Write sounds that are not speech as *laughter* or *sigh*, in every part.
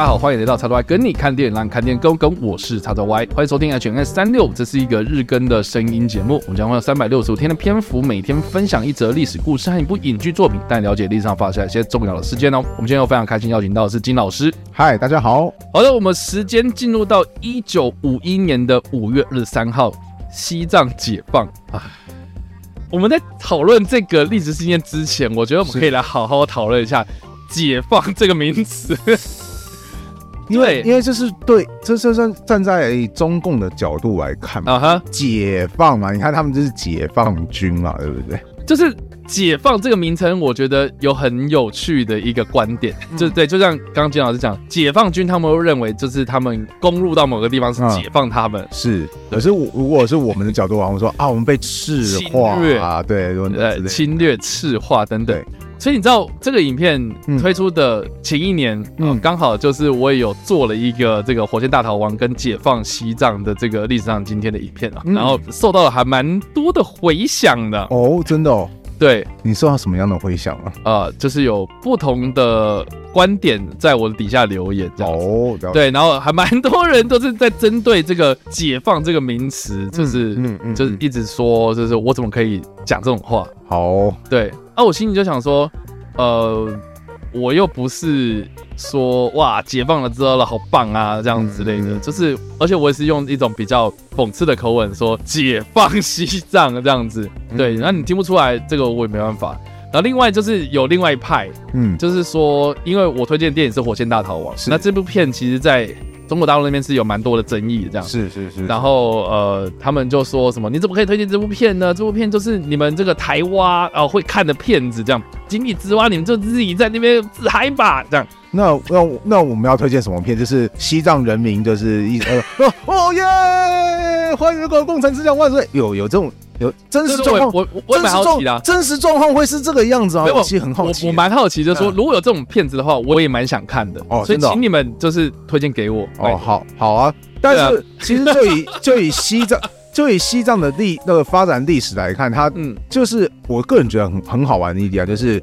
家好，欢迎来到叉叉 Y 跟你看电影，让你看电影更跟。我是叉叉 Y，欢迎收听 HNS 三六，这是一个日更的声音节目。我们将会有三百六十五天的篇幅，每天分享一则历史故事和一部影剧作品，带你了解历史上发生一些重要的事件哦。我们今天又非常开心邀请到的是金老师。嗨，大家好。好的，我们时间进入到一九五一年的五月二十三号，西藏解放啊。我们在讨论这个历史事件之前，我觉得我们可以来好好讨论一下“解放”这个名词。因为，因为这是对，这这算站在中共的角度来看，啊哈，解放嘛，你看他们就是解放军嘛，对不对？就是解放这个名称，我觉得有很有趣的一个观点，嗯、就对，就像刚刚金老师讲，解放军他们都认为就是他们攻入到某个地方是解放他们，嗯、是。可是如果是我们的角度啊，我们说啊，我们被赤化啊，对，对，侵略、赤化等等。所以你知道这个影片推出的前一年，嗯，刚、嗯、好就是我也有做了一个这个火箭大逃亡跟解放西藏的这个历史上今天的影片啊，嗯、然后受到了还蛮多的回响的。哦，真的哦，对，你受到什么样的回响啊？呃，就是有不同的观点在我的底下留言这样哦，对，然后还蛮多人都是在针对这个解放这个名词，就是嗯嗯，就是一直说，就是我怎么可以讲这种话？好，对。那、啊、我心里就想说，呃，我又不是说哇解放了之后了好棒啊这样之类的，就是而且我也是用一种比较讽刺的口吻说解放西藏这样子，对，那你听不出来这个我也没办法。然后另外就是有另外一派，嗯，就是说因为我推荐的电影是《火箭大逃亡》，那这部片其实在。中国大陆那边是有蛮多的争议的，这样是是是，然后呃，他们就说什么，你怎么可以推荐这部片呢？这部片就是你们这个台湾呃会看的片子，这样井底之蛙，你们就自己在那边自嗨吧，这样。那那那我们要推荐什么片？就是西藏人民就是一呃哦耶，欢迎共共产思想万岁！有有这种。有真实状况，我我我蛮好奇的，真实状况会是这个样子啊？我其实很好奇，我蛮好奇，就是说如果有这种片子的话，我也蛮想看的哦。所以请你们就是推荐给我哦。好，好啊。但是其实就以 *laughs* 就以西藏就以西藏的历那个发展历史来看，它嗯，就是我个人觉得很很好玩的一点，就是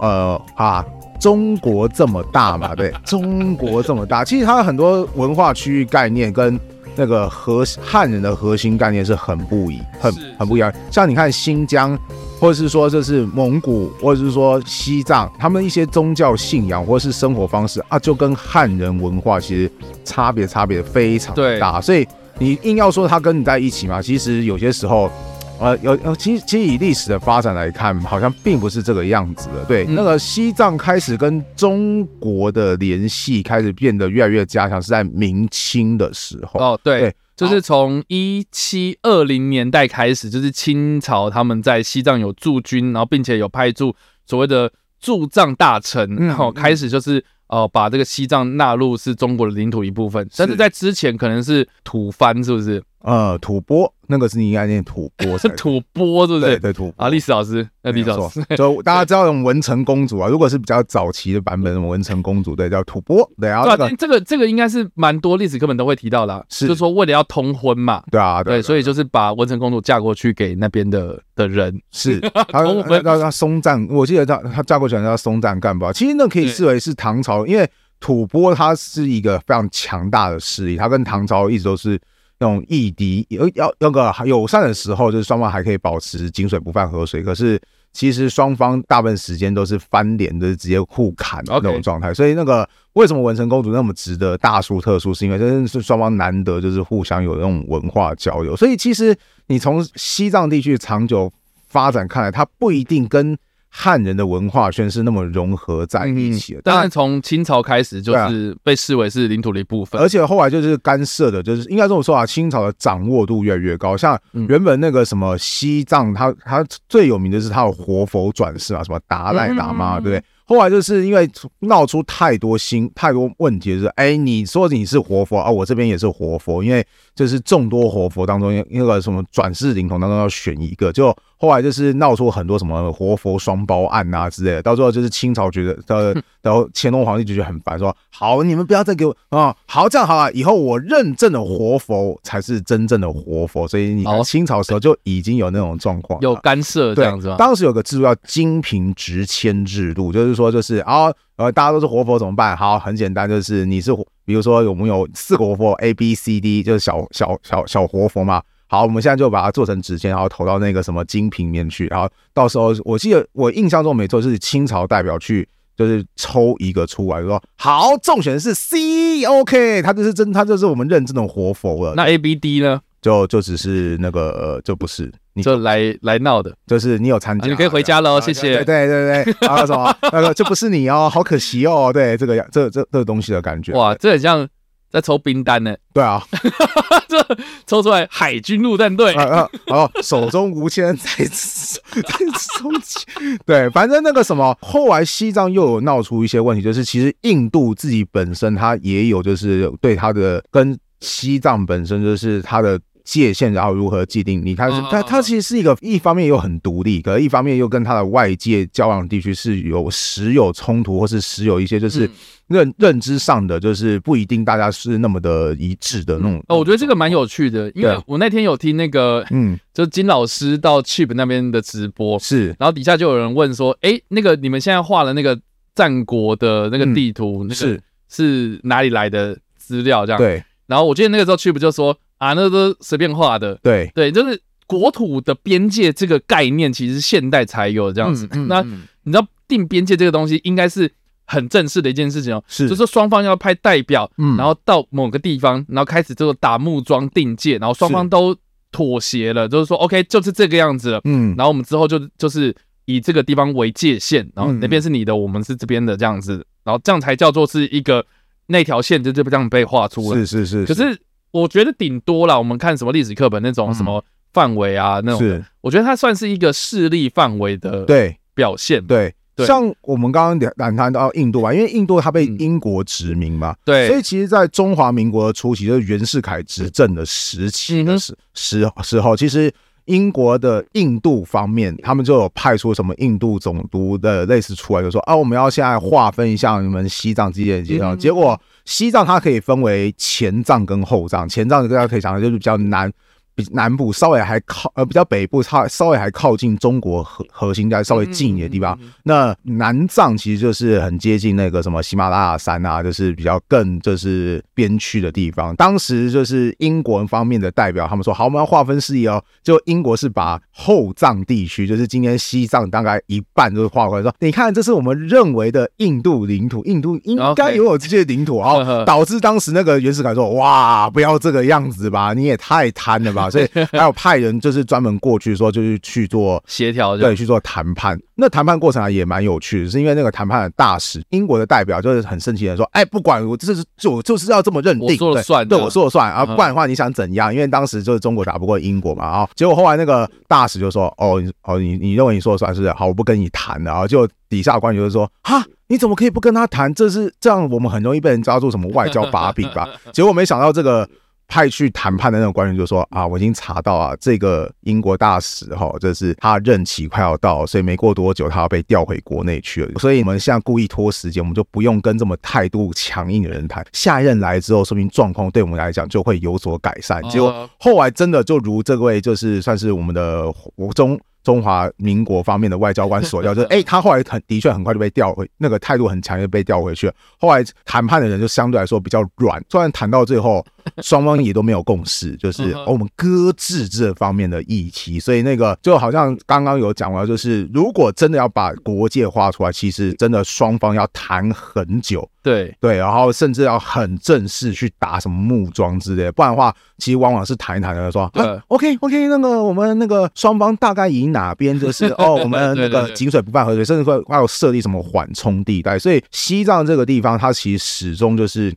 呃啊，中国这么大嘛，对，中国这么大，其实它很多文化区域概念跟。那个核汉人的核心概念是很不一，很很不一样。像你看新疆，或者是说这是蒙古，或者是说西藏，他们一些宗教信仰或者是生活方式啊，就跟汉人文化其实差别差别非常大。所以你硬要说他跟你在一起嘛，其实有些时候。呃，有有，其实其实以历史的发展来看，好像并不是这个样子的。对，嗯、那个西藏开始跟中国的联系开始变得越来越加强，是在明清的时候。哦，对，对就是从一七二零年代开始，就是清朝他们在西藏有驻军，然后并且有派驻所谓的驻藏大臣，然后开始就是。哦，把这个西藏纳入是中国的领土一部分，是但是在之前可能是吐蕃，是不是？呃，吐蕃那个是你应该念吐蕃，是 *laughs* 吐蕃，是不是？对对，吐啊，历史老师，那历史老师，就大家知道文成公主啊，如果是比较早期的版本，什么文成公主，对，叫吐蕃，对啊，这个这个这个应该是蛮多历史课本都会提到的，是，就是说为了要通婚嘛，对啊，对，所以就是把文成公主嫁过去给那边的的人，是，他他他松赞，我记得他他嫁过去叫松赞干布，其实那可以视为是唐朝，因为。吐蕃它是一个非常强大的势力，它跟唐朝一直都是那种异敌，有要那个友善的时候，就是双方还可以保持井水不犯河水。可是其实双方大部分时间都是翻脸，就是直接互砍那种状态。所以那个为什么文成公主那么值得大书特书，是因为真的是双方难得就是互相有那种文化交流。所以其实你从西藏地区长久发展看来，它不一定跟。汉人的文化圈是那么融合在一起的，当然从清朝开始就是被视为是领土的一部分，而且后来就是干涉的，就是应该这么说啊，清朝的掌握度越来越高。像原本那个什么西藏，它它最有名的是它有活佛转世啊，什么达赖喇嘛，对不对？后来就是因为闹出太多新太多问题，就是哎，你说你是活佛啊，我这边也是活佛，因为就是众多活佛当中，那个什么转世灵童当中要选一个，就后来就是闹出很多什么活佛双胞案啊之类的，到最后就是清朝觉得，呃，然后乾隆皇帝就觉得很烦，说好，你们不要再给我啊，好这样好了，以后我认证的活佛才是真正的活佛，所以你清朝时候就已经有那种状况，有干涉这样子吗？当时有个制度叫金瓶直迁制度，就是。说就是啊呃大家都是活佛怎么办？好，很简单，就是你是比如说我们有四个活佛 A B C D，就是小小小小活佛嘛。好，我们现在就把它做成纸钱，然后投到那个什么金瓶里面去，然后到时候我记得我印象中没错，是清朝代表去。就是抽一个出来，说好中选的是 C，OK，他就是真，他就是我们认真的活佛了。那 A、B、D 呢？就就只是那个，呃，就不是，你就来来闹的，就是你有参加，你可以回家喽，谢谢。对对对对，然后什么那个就不是你哦，好可惜哦，对这个样，这这这个东西的感觉，哇，这很像。在抽兵单呢？对啊，*laughs* 这抽出来海军陆战队，啊，啊然后手中无铅再次再次收签。对，反正那个什么，后来西藏又有闹出一些问题，就是其实印度自己本身它也有，就是对它的跟西藏本身就是它的。界限，然后如何既定？你看，它它其实是一个一方面又很独立，可是一方面又跟它的外界交往地区是有时有冲突，或是时有一些就是认认知上的，就是不一定大家是那么的一致的那种。哦，我觉得这个蛮有趣的，因为我那天有听那个，嗯，*laughs* 就金老师到 Chip 那边的直播，是，然后底下就有人问说，哎，那个你们现在画的那个战国的那个地图，那个是是哪里来的资料？这样对。然后我记得那个时候 Chip 就说。啊，那都随便画的，对。对，就是国土的边界这个概念，其实现代才有这样子。嗯嗯嗯、那你知道定边界这个东西，应该是很正式的一件事情哦，是，就是双方要派代表，嗯，然后到某个地方，然后开始这个打木桩定界，然后双方都妥协了，就是说 OK，就是这个样子了，嗯，然后我们之后就就是以这个地方为界限，然后那边是你的，我们是这边的这样子，然后这样才叫做是一个那条线就这样被画出来，是是是，可是。我觉得顶多啦，我们看什么历史课本那种什么范围啊，那种，是。我觉得它算是一个势力范围的对。表现。对，像我们刚刚谈谈到印度吧，因为印度它被英国殖民嘛，对，所以其实，在中华民国的初期，就是袁世凯执政的时期的时时时候，其实英国的印度方面，他们就有派出什么印度总督的类似出来，就说啊，我们要现在划分一下你们西藏之间的界限，结果。西藏它可以分为前藏跟后藏，前藏大家可以想的就是比较难。比南部稍微还靠呃比较北部差稍微还靠近中国核核心带稍微近一点的地方，那南藏其实就是很接近那个什么喜马拉雅山啊，就是比较更就是边区的地方。当时就是英国方面的代表，他们说好，我们要划分势力哦。就英国是把后藏地区，就是今天西藏大概一半都是划过来，说你看这是我们认为的印度领土，印度应该拥有这些领土，然后导致当时那个原始感说哇，不要这个样子吧，你也太贪了吧。所以还有派人就是专门过去说，就是去做协调，对，去做谈判。那谈判过程啊也蛮有趣的，是因为那个谈判的大使，英国的代表就是很生气的说：“哎，不管我这是就我就是要这么认定，我说了算，对，我说了算啊，不然的话你想怎样？因为当时就是中国打不过英国嘛啊。结果后来那个大使就说：哦哦，你你认为你说了算是不是？好，我不跟你谈了啊。就底下官员就说：哈，你怎么可以不跟他谈？这是这样，我们很容易被人抓住什么外交把柄吧？*laughs* 结果没想到这个。派去谈判的那种官员就说：“啊，我已经查到啊，这个英国大使哈，这是他任期快要到，所以没过多久他要被调回国内去了。所以我们现在故意拖时间，我们就不用跟这么态度强硬的人谈。下一任来之后，说明状况对我们来讲就会有所改善。结果后来真的就如这位就是算是我们的中中华民国方面的外交官所料，就是哎，他后来很的确很快就被调回，那个态度很强烈被调回去了。后来谈判的人就相对来说比较软，虽然谈到最后。” *laughs* 双方也都没有共识，就是我们搁置这方面的议题，所以那个就好像刚刚有讲到，就是如果真的要把国界画出来，其实真的双方要谈很久，对。对，然后甚至要很正式去打什么木桩之类的，不然的话，其实往往是谈一谈的说，啊，OK OK，那个我们那个双方大概以哪边 *laughs* 就是哦，我们那个井水不犯河水，甚至会还有设立什么缓冲地带，所以西藏这个地方，它其实始终就是。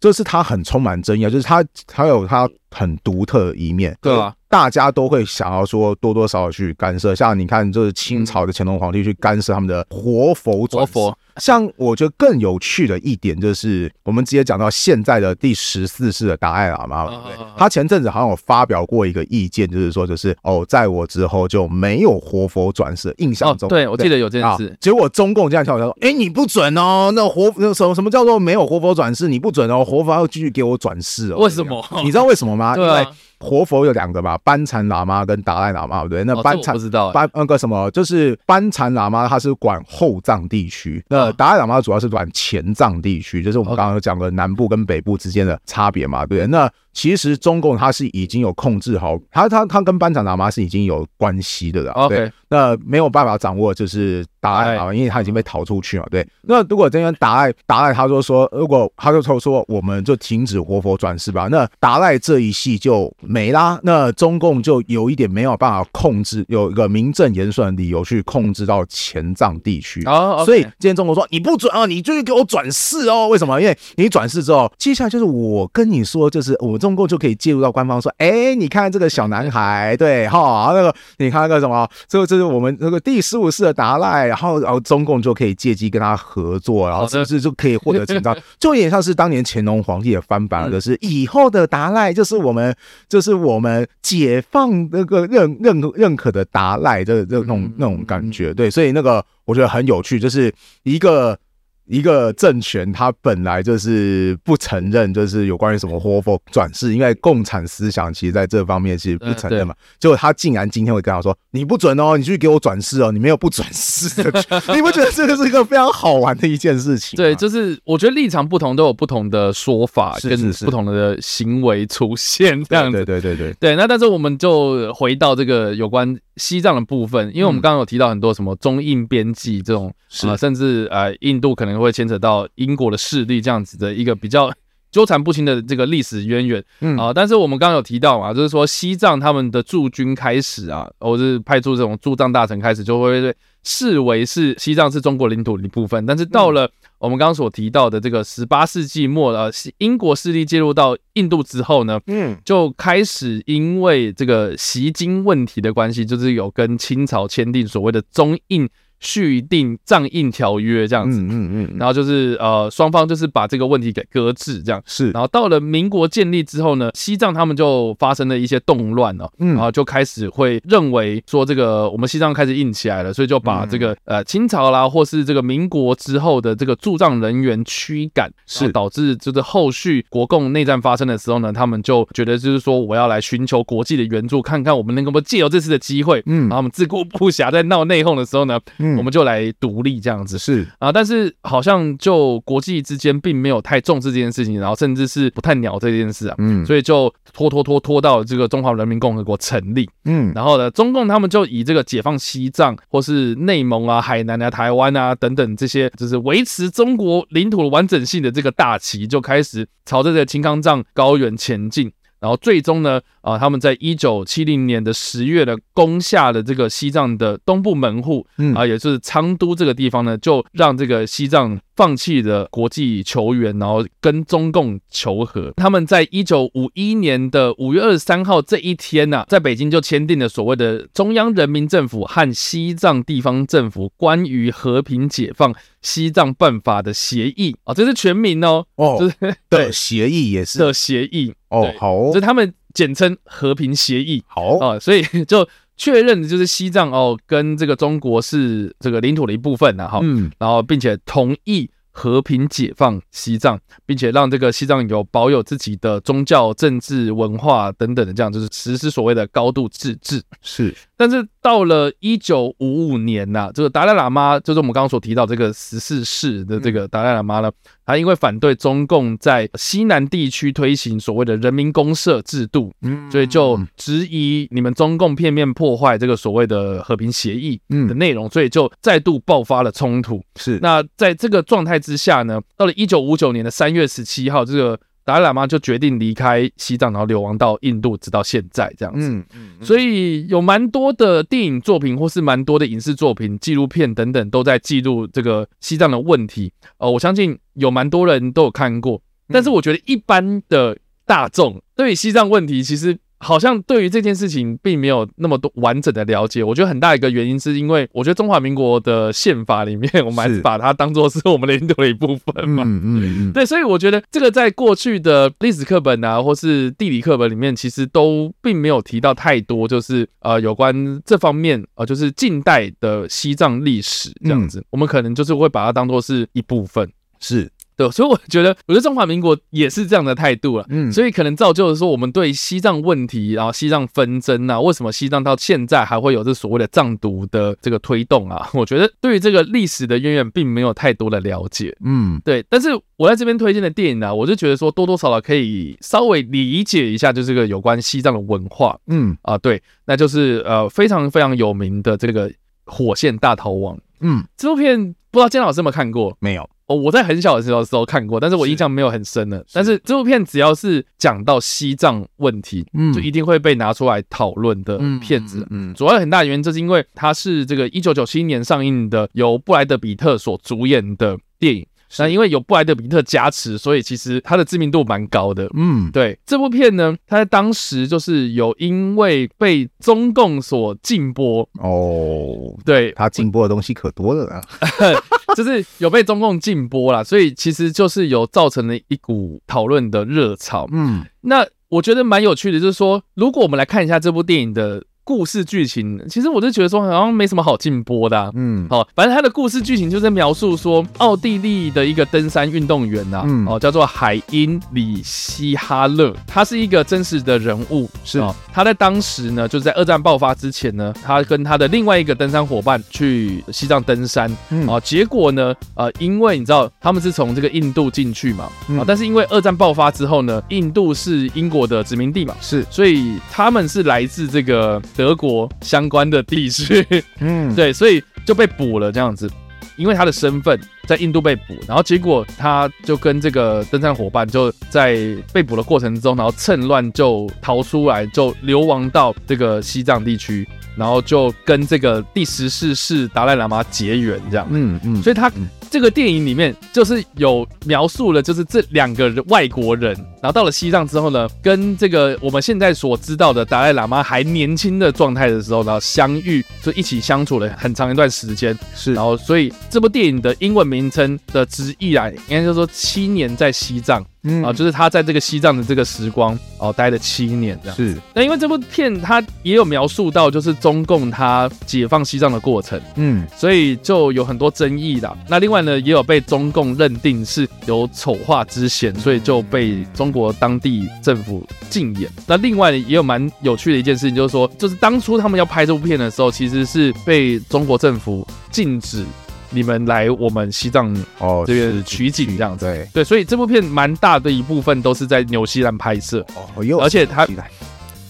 这是他很充满争议啊，就是他，还有他很独特的一面，对啊。大家都会想要说多多少少去干涉，像你看，就是清朝的乾隆皇帝去干涉他们的活佛转佛。像我觉得更有趣的一点就是，我们直接讲到现在的第十四世的达赖喇嘛，他前阵子好像有发表过一个意见，就是说，就是哦，在我之后就没有活佛转世。印象中，对我记得有这件事。结果中共这样跳出来说，哎，你不准哦，那活那什么什么叫做没有活佛转世？你不准哦，活佛要继续给我转世哦。为什么？你知道为什么对？活佛有两个嘛，班禅喇嘛跟达赖喇嘛，对不对？那班禅、哦、不知道，班那个什么，就是班禅喇嘛，他是管后藏地区，那达赖喇嘛主要是管前藏地区，就是我们刚刚有讲的南部跟北部之间的差别嘛，对不对？那其实中共它是已经有控制好，它它它跟班禅喇嘛是已经有关系的了。对，那没有办法掌握就是达赖喇嘛，因为他已经被逃出去嘛。对，那如果这边达赖达赖他说说，如果他就说说我们就停止活佛转世吧，那达赖这一系就没啦。那中共就有一点没有办法控制，有一个名正言顺的理由去控制到前藏地区。哦，所以今天中国说你不准啊，你就给我转世哦。为什么？因为你转世之后，接下来就是我跟你说，就是我们。中共就可以介入到官方说，哎、欸，你看这个小男孩，对哈，那个你看那个什么，这个这是我们这个第十五世的达赖，然后然后中共就可以借机跟他合作，然后是不是就可以获得成长？*laughs* 就有点像是当年乾隆皇帝的翻版，就是以后的达赖就是我们就是我们解放那个认认认可的达赖，这这种那种感觉，对，所以那个我觉得很有趣，就是一个。一个政权，它本来就是不承认，就是有关于什么活佛转世，因为共产思想其实在这方面其实不承认嘛。结果他竟然今天会跟他说：“ *laughs* 你不准哦，你去给我转世哦，你没有不转世的。”你不觉得这个是一个非常好玩的一件事情？对，就是我觉得立场不同都有不同的说法，跟不同的行为出现这样子。对对对对对。对，那但是我们就回到这个有关西藏的部分，因为我们刚刚有提到很多什么中印边际这种，啊甚至呃印度可能。会牵扯到英国的势力这样子的一个比较纠缠不清的这个历史渊源，嗯。啊，但是我们刚刚有提到嘛，就是说西藏他们的驻军开始啊，或者是派出这种驻藏大臣开始，就会视为是西藏是中国领土的一部分。但是到了我们刚刚所提到的这个十八世纪末呃，英国势力介入到印度之后呢，嗯，就开始因为这个袭金问题的关系，就是有跟清朝签订所谓的中印。续订藏印条约这样子，嗯嗯嗯，然后就是呃双方就是把这个问题给搁置这样，是，然后到了民国建立之后呢，西藏他们就发生了一些动乱了，嗯，然后就开始会认为说这个我们西藏开始硬起来了，所以就把这个呃清朝啦或是这个民国之后的这个驻藏人员驱赶，是。导致就是后续国共内战发生的时候呢，他们就觉得就是说我要来寻求国际的援助，看看我们能不能借由这次的机会，嗯，然后我们自顾不暇在闹内讧的时候呢，嗯。我们就来独立这样子。是。啊，但是好像就国际之间并没有太重视这件事情，然后甚至是不太鸟这件事啊，嗯，所以就拖拖拖拖到这个中华人民共和国成立，嗯，然后呢，中共他们就以这个解放西藏或是内蒙啊、海南啊、台湾啊等等这些，就是维持中国领土的完整性的这个大旗，就开始朝着这个青康藏高原前进。然后最终呢，啊，他们在一九七零年的十月呢攻下了这个西藏的东部门户，嗯，啊，也就是昌都这个地方呢，就让这个西藏放弃了国际球员，然后跟中共求和。他们在一九五一年的五月二十三号这一天呢，啊，在北京就签订了所谓的中央人民政府和西藏地方政府关于和平解放西藏办法的协议啊，这是全名哦，哦，就是对协议也是 *laughs* 的协议。哦，好哦，就他们简称和平协议，好。啊，所以就确认的就是西藏哦，跟这个中国是这个领土的一部分呐，哈，嗯，然后并且同意和平解放西藏，并且让这个西藏有保有自己的宗教、政治、文化等等的这样，就是实施所谓的高度自治，是。但是到了一九五五年呐、啊，这个达赖喇嘛，就是我们刚刚所提到这个十四世的这个达赖喇嘛呢，他因为反对中共在西南地区推行所谓的人民公社制度，所以就质疑你们中共片面破坏这个所谓的和平协议的内容，所以就再度爆发了冲突。是，那在这个状态之下呢，到了一九五九年的三月十七号，这个。达赖喇嘛就决定离开西藏，然后流亡到印度，直到现在这样子。嗯嗯。所以有蛮多的电影作品，或是蛮多的影视作品、纪录片等等，都在记录这个西藏的问题。呃，我相信有蛮多人都有看过，但是我觉得一般的大众对西藏问题，其实。好像对于这件事情并没有那么多完整的了解，我觉得很大一个原因是因为我觉得中华民国的宪法里面，我们还是把它当做是我们的领土的一部分嘛。嗯嗯嗯。对，所以我觉得这个在过去的历史课本啊，或是地理课本里面，其实都并没有提到太多，就是呃有关这方面呃就是近代的西藏历史这样子，我们可能就是会把它当做是一部分。是。对，所以我觉得，我觉得中华民国也是这样的态度了。嗯，所以可能造就了说，我们对西藏问题，然后西藏纷争啊，为什么西藏到现在还会有这所谓的藏独的这个推动啊？我觉得对于这个历史的渊源，并没有太多的了解。嗯，对。但是我在这边推荐的电影呢、啊，我就觉得说，多多少少可以稍微理解一下，就是这个有关西藏的文化。嗯，啊，对，那就是呃非常非常有名的这个《火线大逃亡》。嗯，这部片不知道姜老师有没有看过？没有。哦，我在很小的时候时候看过，但是我印象没有很深了。是但是这部片只要是讲到西藏问题，嗯，就一定会被拿出来讨论的片子。嗯，嗯，主要很大原因就是因为它是这个一九九七年上映的，由布莱德比特所主演的电影。那因为有布莱德比特加持，所以其实他的知名度蛮高的。嗯，对，这部片呢，他在当时就是有因为被中共所禁播哦，对，他禁播的东西可多了啊，*laughs* 就是有被中共禁播啦，所以其实就是有造成了一股讨论的热潮。嗯，那我觉得蛮有趣的，就是说，如果我们来看一下这部电影的。故事剧情，其实我就觉得说好像没什么好禁播的，啊，嗯，好，反正他的故事剧情就是描述说，奥地利的一个登山运动员呐，啊，嗯，哦，叫做海因里希哈勒，他是一个真实的人物，是。哦，他在当时呢，就是在二战爆发之前呢，他跟他的另外一个登山伙伴去西藏登山，嗯，啊，结果呢，呃，因为你知道他们是从这个印度进去嘛，啊，嗯，但是因为二战爆发之后呢，印度是英国的殖民地嘛，是，所以他们是来自这个。德国相关的地区，嗯，*laughs* 对，所以就被捕了这样子，因为他的身份在印度被捕，然后结果他就跟这个登山伙伴就在被捕的过程中，然后趁乱就逃出来，就流亡到这个西藏地区，然后就跟这个第十四世达赖喇嘛结缘这样，嗯嗯，所以他。这个电影里面就是有描述了，就是这两个人外国人，然后到了西藏之后呢，跟这个我们现在所知道的达赖喇嘛还年轻的状态的时候，然后相遇，就一起相处了很长一段时间。是，然后所以这部电影的英文名称的直译啊，应该就是说七年在西藏。嗯啊，就是他在这个西藏的这个时光哦，待了七年这样。是，那因为这部片它也有描述到，就是中共它解放西藏的过程，嗯，所以就有很多争议的。那另外呢，也有被中共认定是有丑化之嫌，所以就被中国当地政府禁演。那另外也有蛮有趣的一件事情，就是说，就是当初他们要拍这部片的时候，其实是被中国政府禁止。你们来我们西藏哦这边取景这样子，对。对，所以这部片蛮大的一部分都是在纽西兰拍摄哦，而且它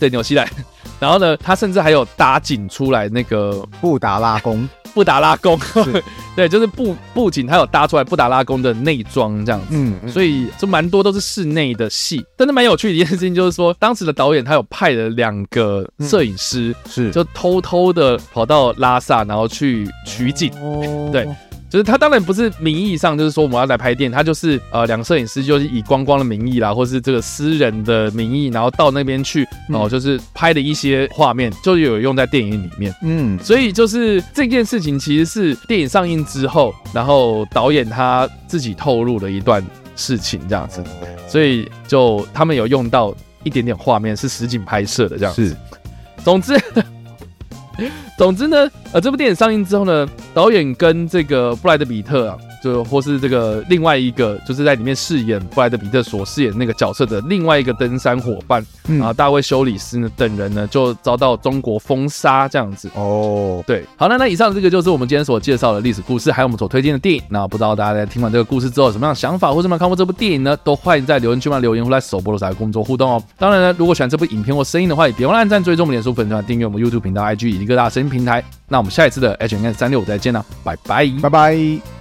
对纽西兰，然后呢，他甚至还有搭景出来那个布达拉宫。布达拉宫，*laughs* 对，就是布布景，他有搭出来布达拉宫的内装这样子，嗯，所以就蛮多都是室内的戏。但是蛮有趣的一件事情就是说，当时的导演他有派了两个摄影师，是就偷偷的跑到拉萨，然后去取景，对。就是他当然不是名义上，就是说我们要来拍电影，他就是呃两个摄影师就是以观光的名义啦，或是这个私人的名义，然后到那边去，然后就是拍的一些画面，就有用在电影里面。嗯，所以就是这件事情其实是电影上映之后，然后导演他自己透露了一段事情这样子，所以就他们有用到一点点画面是实景拍摄的这样子。是，总之。总之呢，呃，这部电影上映之后呢，导演跟这个布莱德比特啊。就或是这个另外一个，就是在里面饰演布莱德彼特所饰演那个角色的另外一个登山伙伴，嗯、啊，大卫休里斯呢等人呢，就遭到中国封杀这样子。哦，对，好，那那以上这个就是我们今天所介绍的历史故事，还有我们所推荐的电影。那不知道大家在听完这个故事之后有什么样的想法，或者有没有看过这部电影呢？都欢迎在留言区嘛留言，或在首播的时候工作互动哦。当然呢，如果喜欢这部影片或声音的话，也别忘了按赞、追踪我们脸书粉团、订阅我们 YouTube 频道、IG 以及各大声音平台。那我们下一次的 H&M 365再见了，拜拜，拜拜。